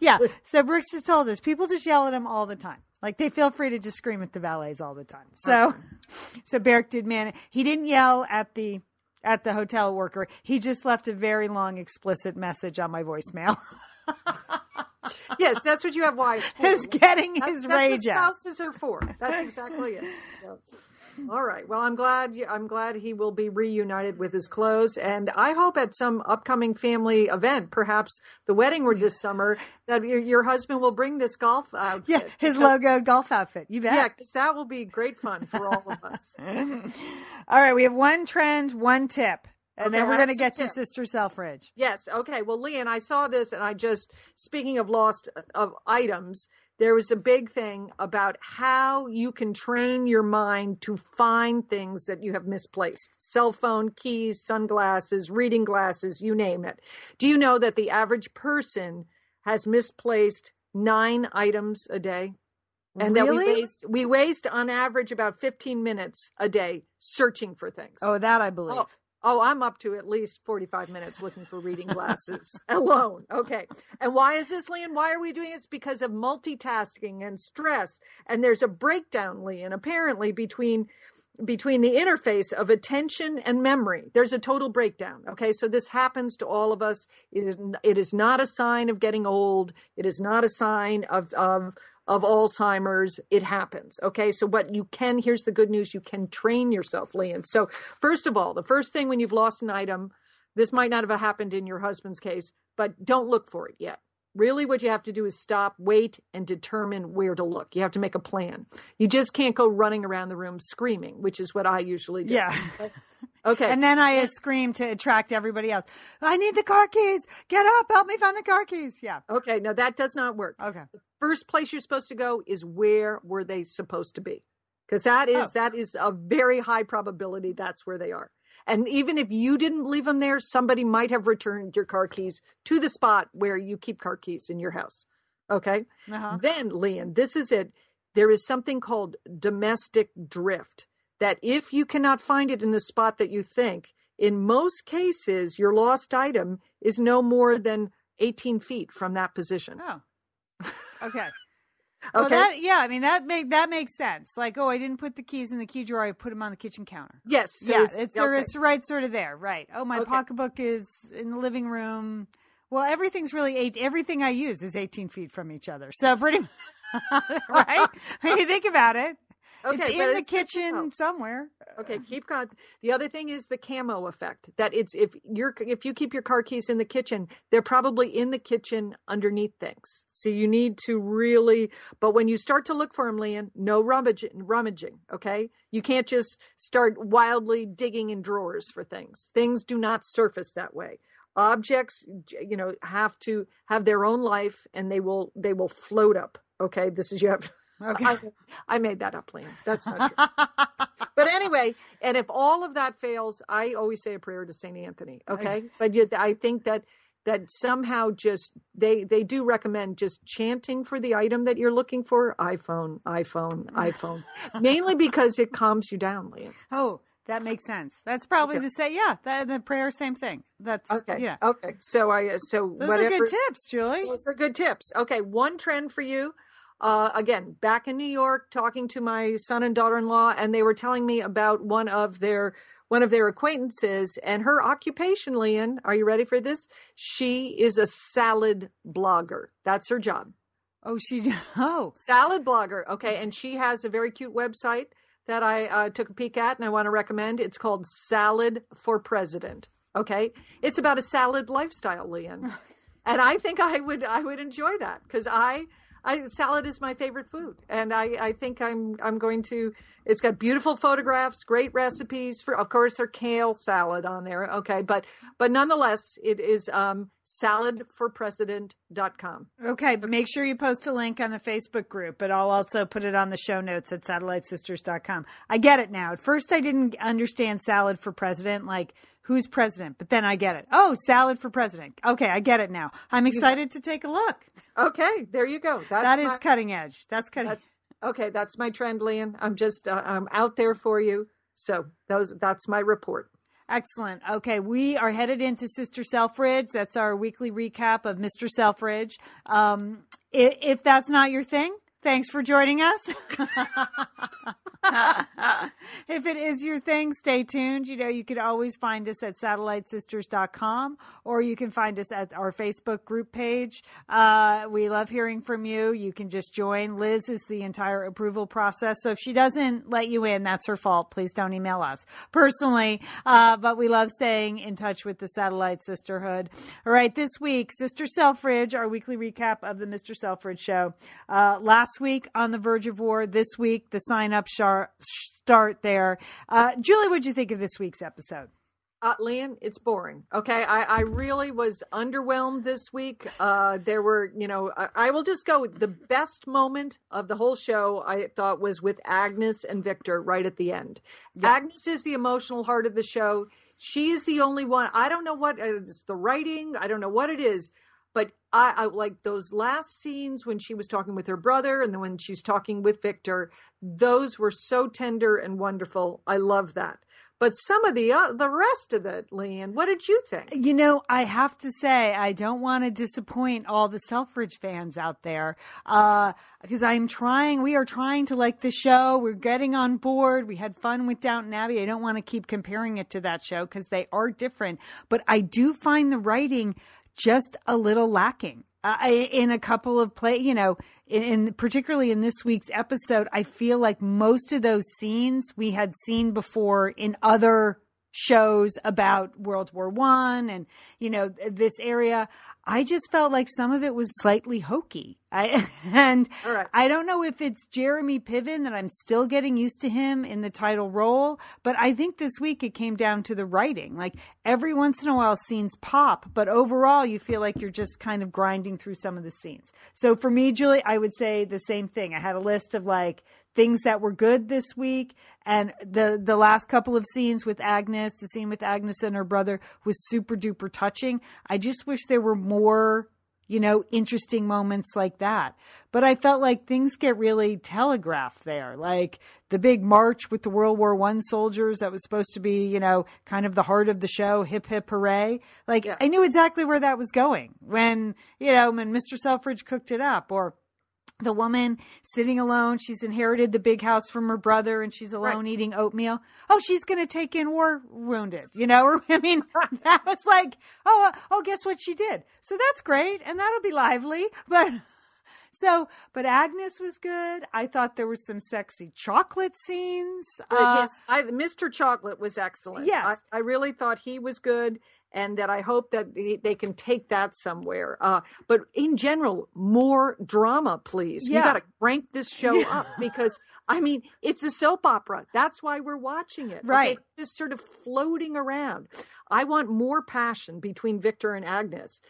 S1: yeah. So Brooks has told us people just yell at him all the time. Like they feel free to just scream at the valets all the time. So, so Barrick did man. He didn't yell at the at the hotel worker. He just left a very long explicit message on my voicemail.
S2: Yes, that's what you have wives for.
S1: Is getting
S2: That's,
S1: his
S2: that's
S1: rage
S2: what
S1: out.
S2: spouses are for. That's exactly it. So, All right. Well, I'm glad. you- I'm glad he will be reunited with his clothes, and I hope at some upcoming family event, perhaps the wedding or this summer, that your, your husband will bring this golf outfit.
S1: Yeah, his logo golf outfit. You bet.
S2: Yeah, because that will be great fun for all of us.
S1: All right, we have one trend, one tip, and
S2: Okay,
S1: then we're going to get to. Sister Selfridge.
S2: Yes. Okay. Well, Lian, I saw this, and I just speaking of lost of items, there was a big thing about how you can train your mind to find things that you have misplaced: cell phone, keys, sunglasses, reading glasses, you name it. Do you know that the average person has misplaced nine items a day? And that we waste we waste on average about 15 minutes a day searching for things.
S1: Oh, that I oh, believe.
S2: Oh, oh, I'm up to at least 45 minutes looking for reading glasses alone. Okay. And why is this, Lian? Why are we doing this? Because of multitasking and stress. And there's a breakdown, Lian, apparently between between the interface of attention and memory there's a total breakdown okay so this happens to all of us it is it is not a sign of getting old it is not a sign of of of alzheimer's it happens okay so what you can here's the good news you can train yourself lian so first of all the first thing when you've lost an item this might not have happened in your husband's case but don't look for it yet really what you have to do is stop wait and determine where to look you have to make a plan you just can't go running around the room screaming which is what i usually do
S1: Yeah.
S2: okay
S1: And then I scream to attract everybody else. I need the car keys. Get up. Help me find the car keys. Yeah.
S2: okay no that does not work
S1: Okay.
S2: First place you're supposed to go is where were they supposed to be because that is
S1: Oh.
S2: that is a very high probability that's where they are and even if you didn't leave them there somebody might have returned your car keys to the spot where you keep car keys in your house okay
S1: Uh-huh.
S2: then lian this is it there is something called domestic drift that if you cannot find it in the spot that you think in most cases your lost item is no more than 18 feet from that position
S1: Oh. Okay. Well,
S2: okay
S1: that yeah, I mean that make that makes sense. Like, oh, I didn't put the keys in the key drawer. I put them on the kitchen counter.
S2: yes so
S1: yeah, it's, they're
S2: okay.
S1: it's right sort of there, right? Oh, my
S2: Okay.
S1: pocketbook is in the living room. Well, everything's really eight. Everything I use is eighteen feet from each other. So pretty, right? when you think about it,
S2: Okay,
S1: it's in the kitchen somewhere.
S2: Okay, uh, keep con. The other thing is the camo effect. That it's if you're if you keep your car keys in the kitchen, they're probably in the kitchen underneath things. So you need to really. But when you start to look for them, Lian, no rummaging. Rummaging. Okay, you can't just start wildly digging in drawers for things. Things do not surface that way. Objects, you know, have to have their own life, and they will they will float up. Okay, this is you have.
S1: Okay.
S2: I, I made that up, Lian. That's not true but anyway, and if all of that fails, I always say a prayer to Saint Anthony. Okay, but you, I think that that somehow just they they do recommend just chanting for the item that you're looking for. iPhone, iPhone, iPhone, mainly because it calms you down, Leah.
S1: oh, that makes sense. That's probably
S2: Okay.
S1: the same. Yeah, that, the prayer, same thing. That's
S2: Okay,
S1: Yeah,
S2: okay. So I so
S1: those are good tips, Julie.
S2: Those are good tips. Okay, one trend for you. Uh, again, back in New York, talking to my son and daughter-in-law, and they were telling me about one of their one of their acquaintances and her occupation. Lian, are you ready for this? She is a salad blogger. That's her job.
S1: Oh, she. Oh,
S2: Salad blogger. Okay, and she has a very cute website that I uh, took a peek at, and I want to recommend. It's called Salad for President. Okay, it's about a salad lifestyle, Lian, and I think I would I would enjoy that because I. I, salad is my favorite food, and I, I think I'm I'm going to. It's got beautiful photographs, great recipes for, of course, their kale salad on there. Okay, but but nonetheless, it is um, saladforpresident.com.
S1: Okay, but make sure you post a link on the Facebook group, but I'll also put it on the show notes at satellitesisters.com. I get it now. At first, I didn't understand salad for president, like who's president, but then I get it. Oh, salad for president. Okay, I get it now. I'm excited to take a look.
S2: Okay, there you go. That's
S1: That is
S2: my-
S1: cutting edge. That's cutting.
S2: That's okay. That's my trend, Lian. I'm just uh, I'm out there for you. So those that's my report.
S1: Excellent. Okay, we are headed into Sister Selfridge. That's our weekly recap of Mr. Selfridge. Um, if, if that's not your thing, thanks for joining us. if it is your thing, stay tuned. You know, you could always find us at satellitesisters.com or you can find us at our Facebook group page. Uh, we love hearing from you. You can just join. Liz is the entire approval process. So if she doesn't let you in, that's her fault. Please don't email us personally. Uh, but we love staying in touch with the Satellite Sisterhood. All right, this week, Sister Selfridge, our weekly recap of the Mr. Selfridge show. Uh, last week on the verge of war. This week, the sign up start there. Uh, Julie, what'd you think of this week's episode?
S2: Uh, it's boring. Okay, I, I really was underwhelmed this week. Uh, there were, you know, I, I will just go. The best moment of the whole show, I thought, was with Agnes and Victor right at the end. Agnes is the emotional heart of the show. She is the only one. I don't know what uh, it's the writing. I don't know what it is, but I, I like those last scenes when she was talking with her brother and then when she's talking with Victor. Those were so tender and wonderful. I love that. But some of the uh, the rest of it, Lian, what did you think?
S1: You know, I have to say, I don't want to disappoint all the Selfridge fans out there because I'm trying, we are trying to like the show. We're getting on board. We had fun with Downton Abbey. I don't want to keep comparing it to that show because they are different. But I do find the writing just a little lacking. Uh, in a couple of play, you know, in, in particularly in this week's episode, I feel like most of those scenes we had seen before in other shows about World War One and you know this area. I just felt like some of it was slightly hokey. I and
S2: right.
S1: I don't know if it's Jeremy Piven that I'm still getting used to him in the title role, but I think this week it came down to the writing. Like every once in a while scenes pop, but overall you feel like you're just kind of grinding through some of the scenes. So for me, Julie, I would say the same thing. I had a list of like things that were good this week and the the last couple of scenes with Agnes, the scene with Agnes and her brother was super duper touching. I just wish there were more you know, interesting moments like that. But I felt like things get really telegraphed there. Like the big march with the World War One soldiers that was supposed to be, you know, kind of the heart of the show, hip hip hooray. Like
S2: Yeah.
S1: I knew exactly where that was going when, you know, when Mr. Selfridge cooked it up or the woman sitting alone. She's inherited the big house from her brother and she's alone eating oatmeal. Oh, she's going to take in war wounded, you know? Or, I mean, that was like, oh, uh, oh, guess what she did? So that's great. And that'll be lively. But so, but Agnes was good. I thought there was some sexy chocolate scenes. Uh,
S2: yes, I, Mr. Chocolate was excellent.
S1: Yes.
S2: I, I really thought he was good, and that I hope that they can take that somewhere. Uh, but in general, more drama, please. You
S1: Yeah.
S2: got to crank this show up because I mean it's a soap opera. That's why we're watching it. okay?
S1: Right.
S2: Just sort of floating around. I want more passion between Victor and Agnes.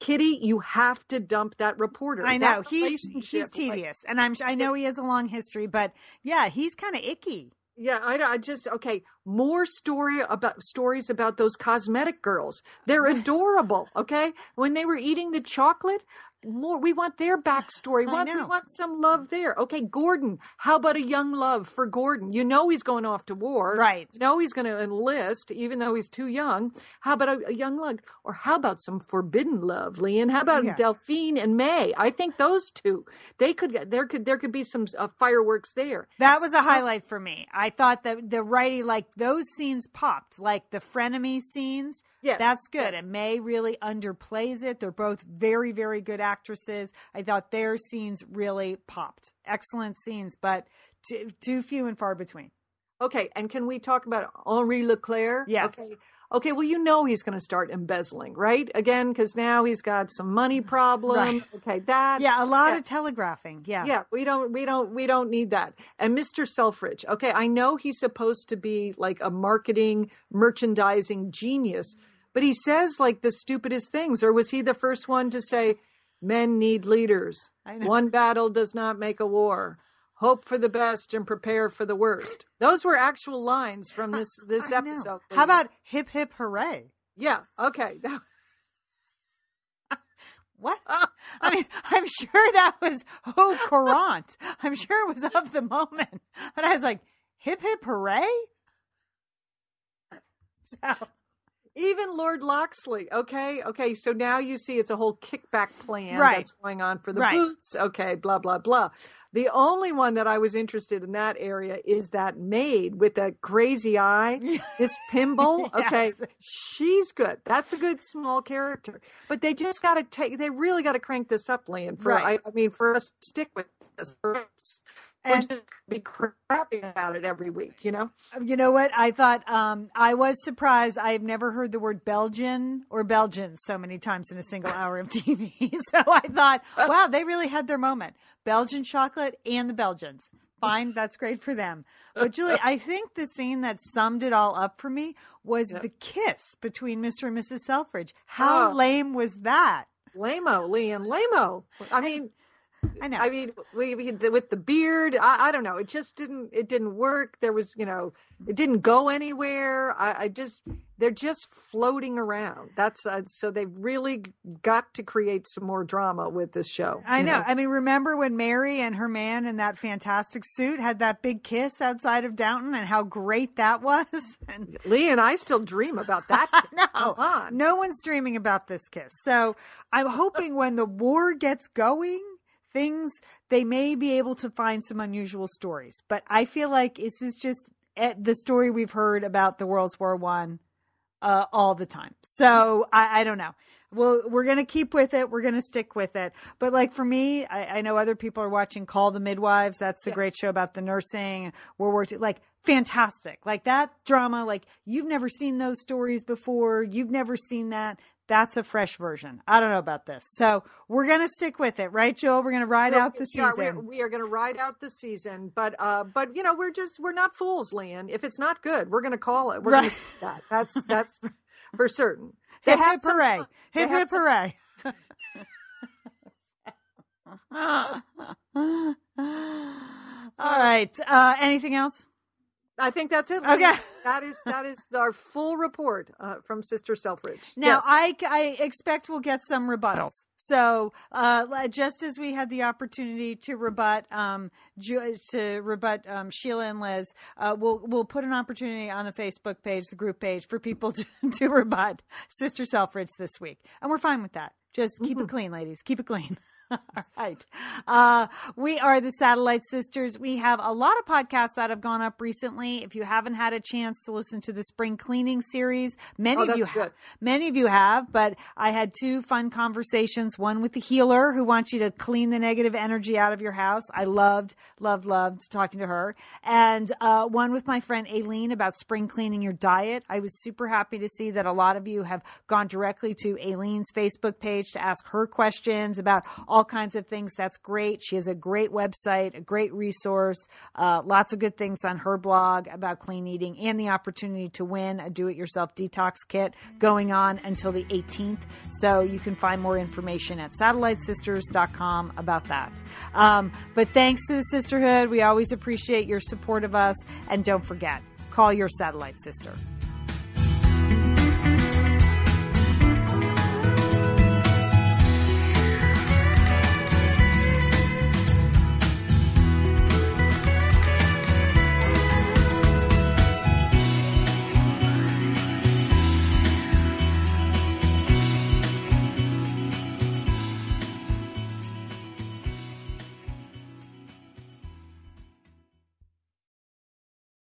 S2: Kitty, you have to dump that reporter.
S1: I know he's he's
S2: relationship, like,
S1: tedious, and I'm I know he has a long history, but yeah, he's kind of icky.
S2: Yeah, I, I just okay. More story about stories about those cosmetic girls. They're adorable. Okay, when they were eating the chocolate, more. We want their backstory.
S1: I
S2: Want we want some love there. Okay, Gordon. How about a young love for Gordon? You know he's going off to war.
S1: Right.
S2: You know he's going to enlist, even though he's too young. How about a, a young love, or how about some forbidden love, Lian? How about
S1: Yeah.
S2: Delphine and Mae? I think those two. They could. There could. There could be some uh, fireworks there.
S1: That was a
S2: So-
S1: highlight for me. I thought that the writing, like those scenes popped, like the frenemy scenes.
S2: Yes,
S1: that's good.
S2: yes.
S1: And Mae really underplays it. They're both very, very good actresses. I thought their scenes really popped. Excellent scenes, but too, too few and far between.
S2: Okay, and can we talk about Henri Leclerc?
S1: Yes.
S2: Okay. Okay, well, you know he's going to start embezzling, right? Again, because now he's got some money problem.
S1: Right.
S2: Okay, that.
S1: Yeah, a lot
S2: yeah.
S1: of telegraphing. Yeah.
S2: Yeah, we don't, we don't, we don't need that. And Mr. Selfridge, okay, I know he's supposed to be like a marketing, merchandising genius, but he says like the stupidest things. Or was he the first one to say, "Men need leaders. One battle does not make a war. Hope for the best and prepare for the worst." Those were actual lines from this this
S1: I know.
S2: episode.
S1: How about hip hip hooray?
S2: Yeah. Okay.
S1: What? Oh. I mean, I'm sure that was au courant. I'm sure it was of the moment. But I was like, hip hip hooray? So,
S2: even Lord Loxley. Okay, okay. So now you see it's a whole kickback plan
S1: Right.
S2: that's going on for the
S1: Right.
S2: boots. Okay, blah blah blah. The only one that I was interested in that area is that maid with that crazy eye, Miss Pimble. Okay,
S1: Yes.
S2: she's good. That's a good small character. But they just got to take. They really got to crank this up, Lian. For
S1: Right.
S2: I, I mean, for us to stick with this. For us, we're
S1: And-
S2: just be crapping about it every week. You know.
S1: You know what? I thought um, I was surprised. I've never heard the word Belgian or Belgians so many times in a single hour of TV. so I thought, wow, they really had their moment. Belgian chocolate and the Belgians. Fine, that's great for them. But Julie, I think the scene that summed it all up for me was
S2: Yep.
S1: the kiss between Mr. and Mrs. Selfridge. How
S2: Oh.
S1: lame was that?
S2: Lamo, Lian, Lamo. I mean,
S1: I know.
S2: I mean, we, we the, with the beard, I, I don't know. It just didn't. It didn't work. There was, you know, it didn't go anywhere. I, I just, they're just floating around. That's uh, so they really got to create some more drama with this show.
S1: I
S2: you
S1: know. I mean, remember when Mary and her man in that fantastic suit had that big kiss outside of Downton and how great that was? And
S2: Lee and I still dream about that.
S1: no, no one's dreaming about this kiss. So I'm hoping when the war gets going, things they may be able to find some unusual stories. But I feel like this is just eh, the story we've heard about the World War One uh, all the time. So I, I don't know. Well, we're gonna keep with it. We're gonna stick with it. But like for me, I, I know other people are watching Call the Midwives. That's the
S2: Yeah.
S1: great show about the nursing. World War II. Like fantastic. Like that drama. Like you've never seen those stories before. You've never seen that. That's a fresh version. I don't know about this. So we're gonna stick with it, right, Joel? We're gonna ride out the season.
S2: We're, we are going to ride out the season, but uh, but you know, we're just we're not fools, Lian. If it's not good, we're going to call it. We're going
S1: Right.
S2: to say that. That's that's for, certain. They
S1: Hip hip hooray! Hip hip
S2: some-
S1: hooray! All right. Uh, anything else?
S2: I think that's it.
S1: Okay.
S2: That is that is our full report uh, from Sister Selfridge.
S1: Now,
S2: Yes.
S1: I, I expect we'll get some rebuttals. So, uh, just as we had the opportunity to rebut, um, Ju- to rebut um, Sheila and Liz, uh, we'll we'll put an opportunity on the Facebook page, the group page, for people to, to rebut Sister Selfridge this week, and we're fine with that. Just keep it clean, ladies. Keep it clean. All right. Uh, we are the Satellite Sisters. We have a lot of podcasts that have gone up recently. If you haven't had a chance to listen to the spring cleaning series, many
S2: Oh,
S1: of you have. Many of you have, but I had two fun conversations. One with the healer who wants you to clean the negative energy out of your house. I loved, loved, loved talking to her. And uh, one with my friend Aileen about spring cleaning your diet. I was super happy to see that a lot of you have gone directly to Aileen's Facebook page to ask her questions about all kinds of things. That's great. She has a great website, a great resource, uh, lots of good things on her blog about clean eating and the opportunity to win a do it yourself detox kit going on until the 18th. So you can find more information at satellitesisters.com about that. Um, but thanks to the sisterhood, we always appreciate your support of us. And don't forget, call your satellite sister.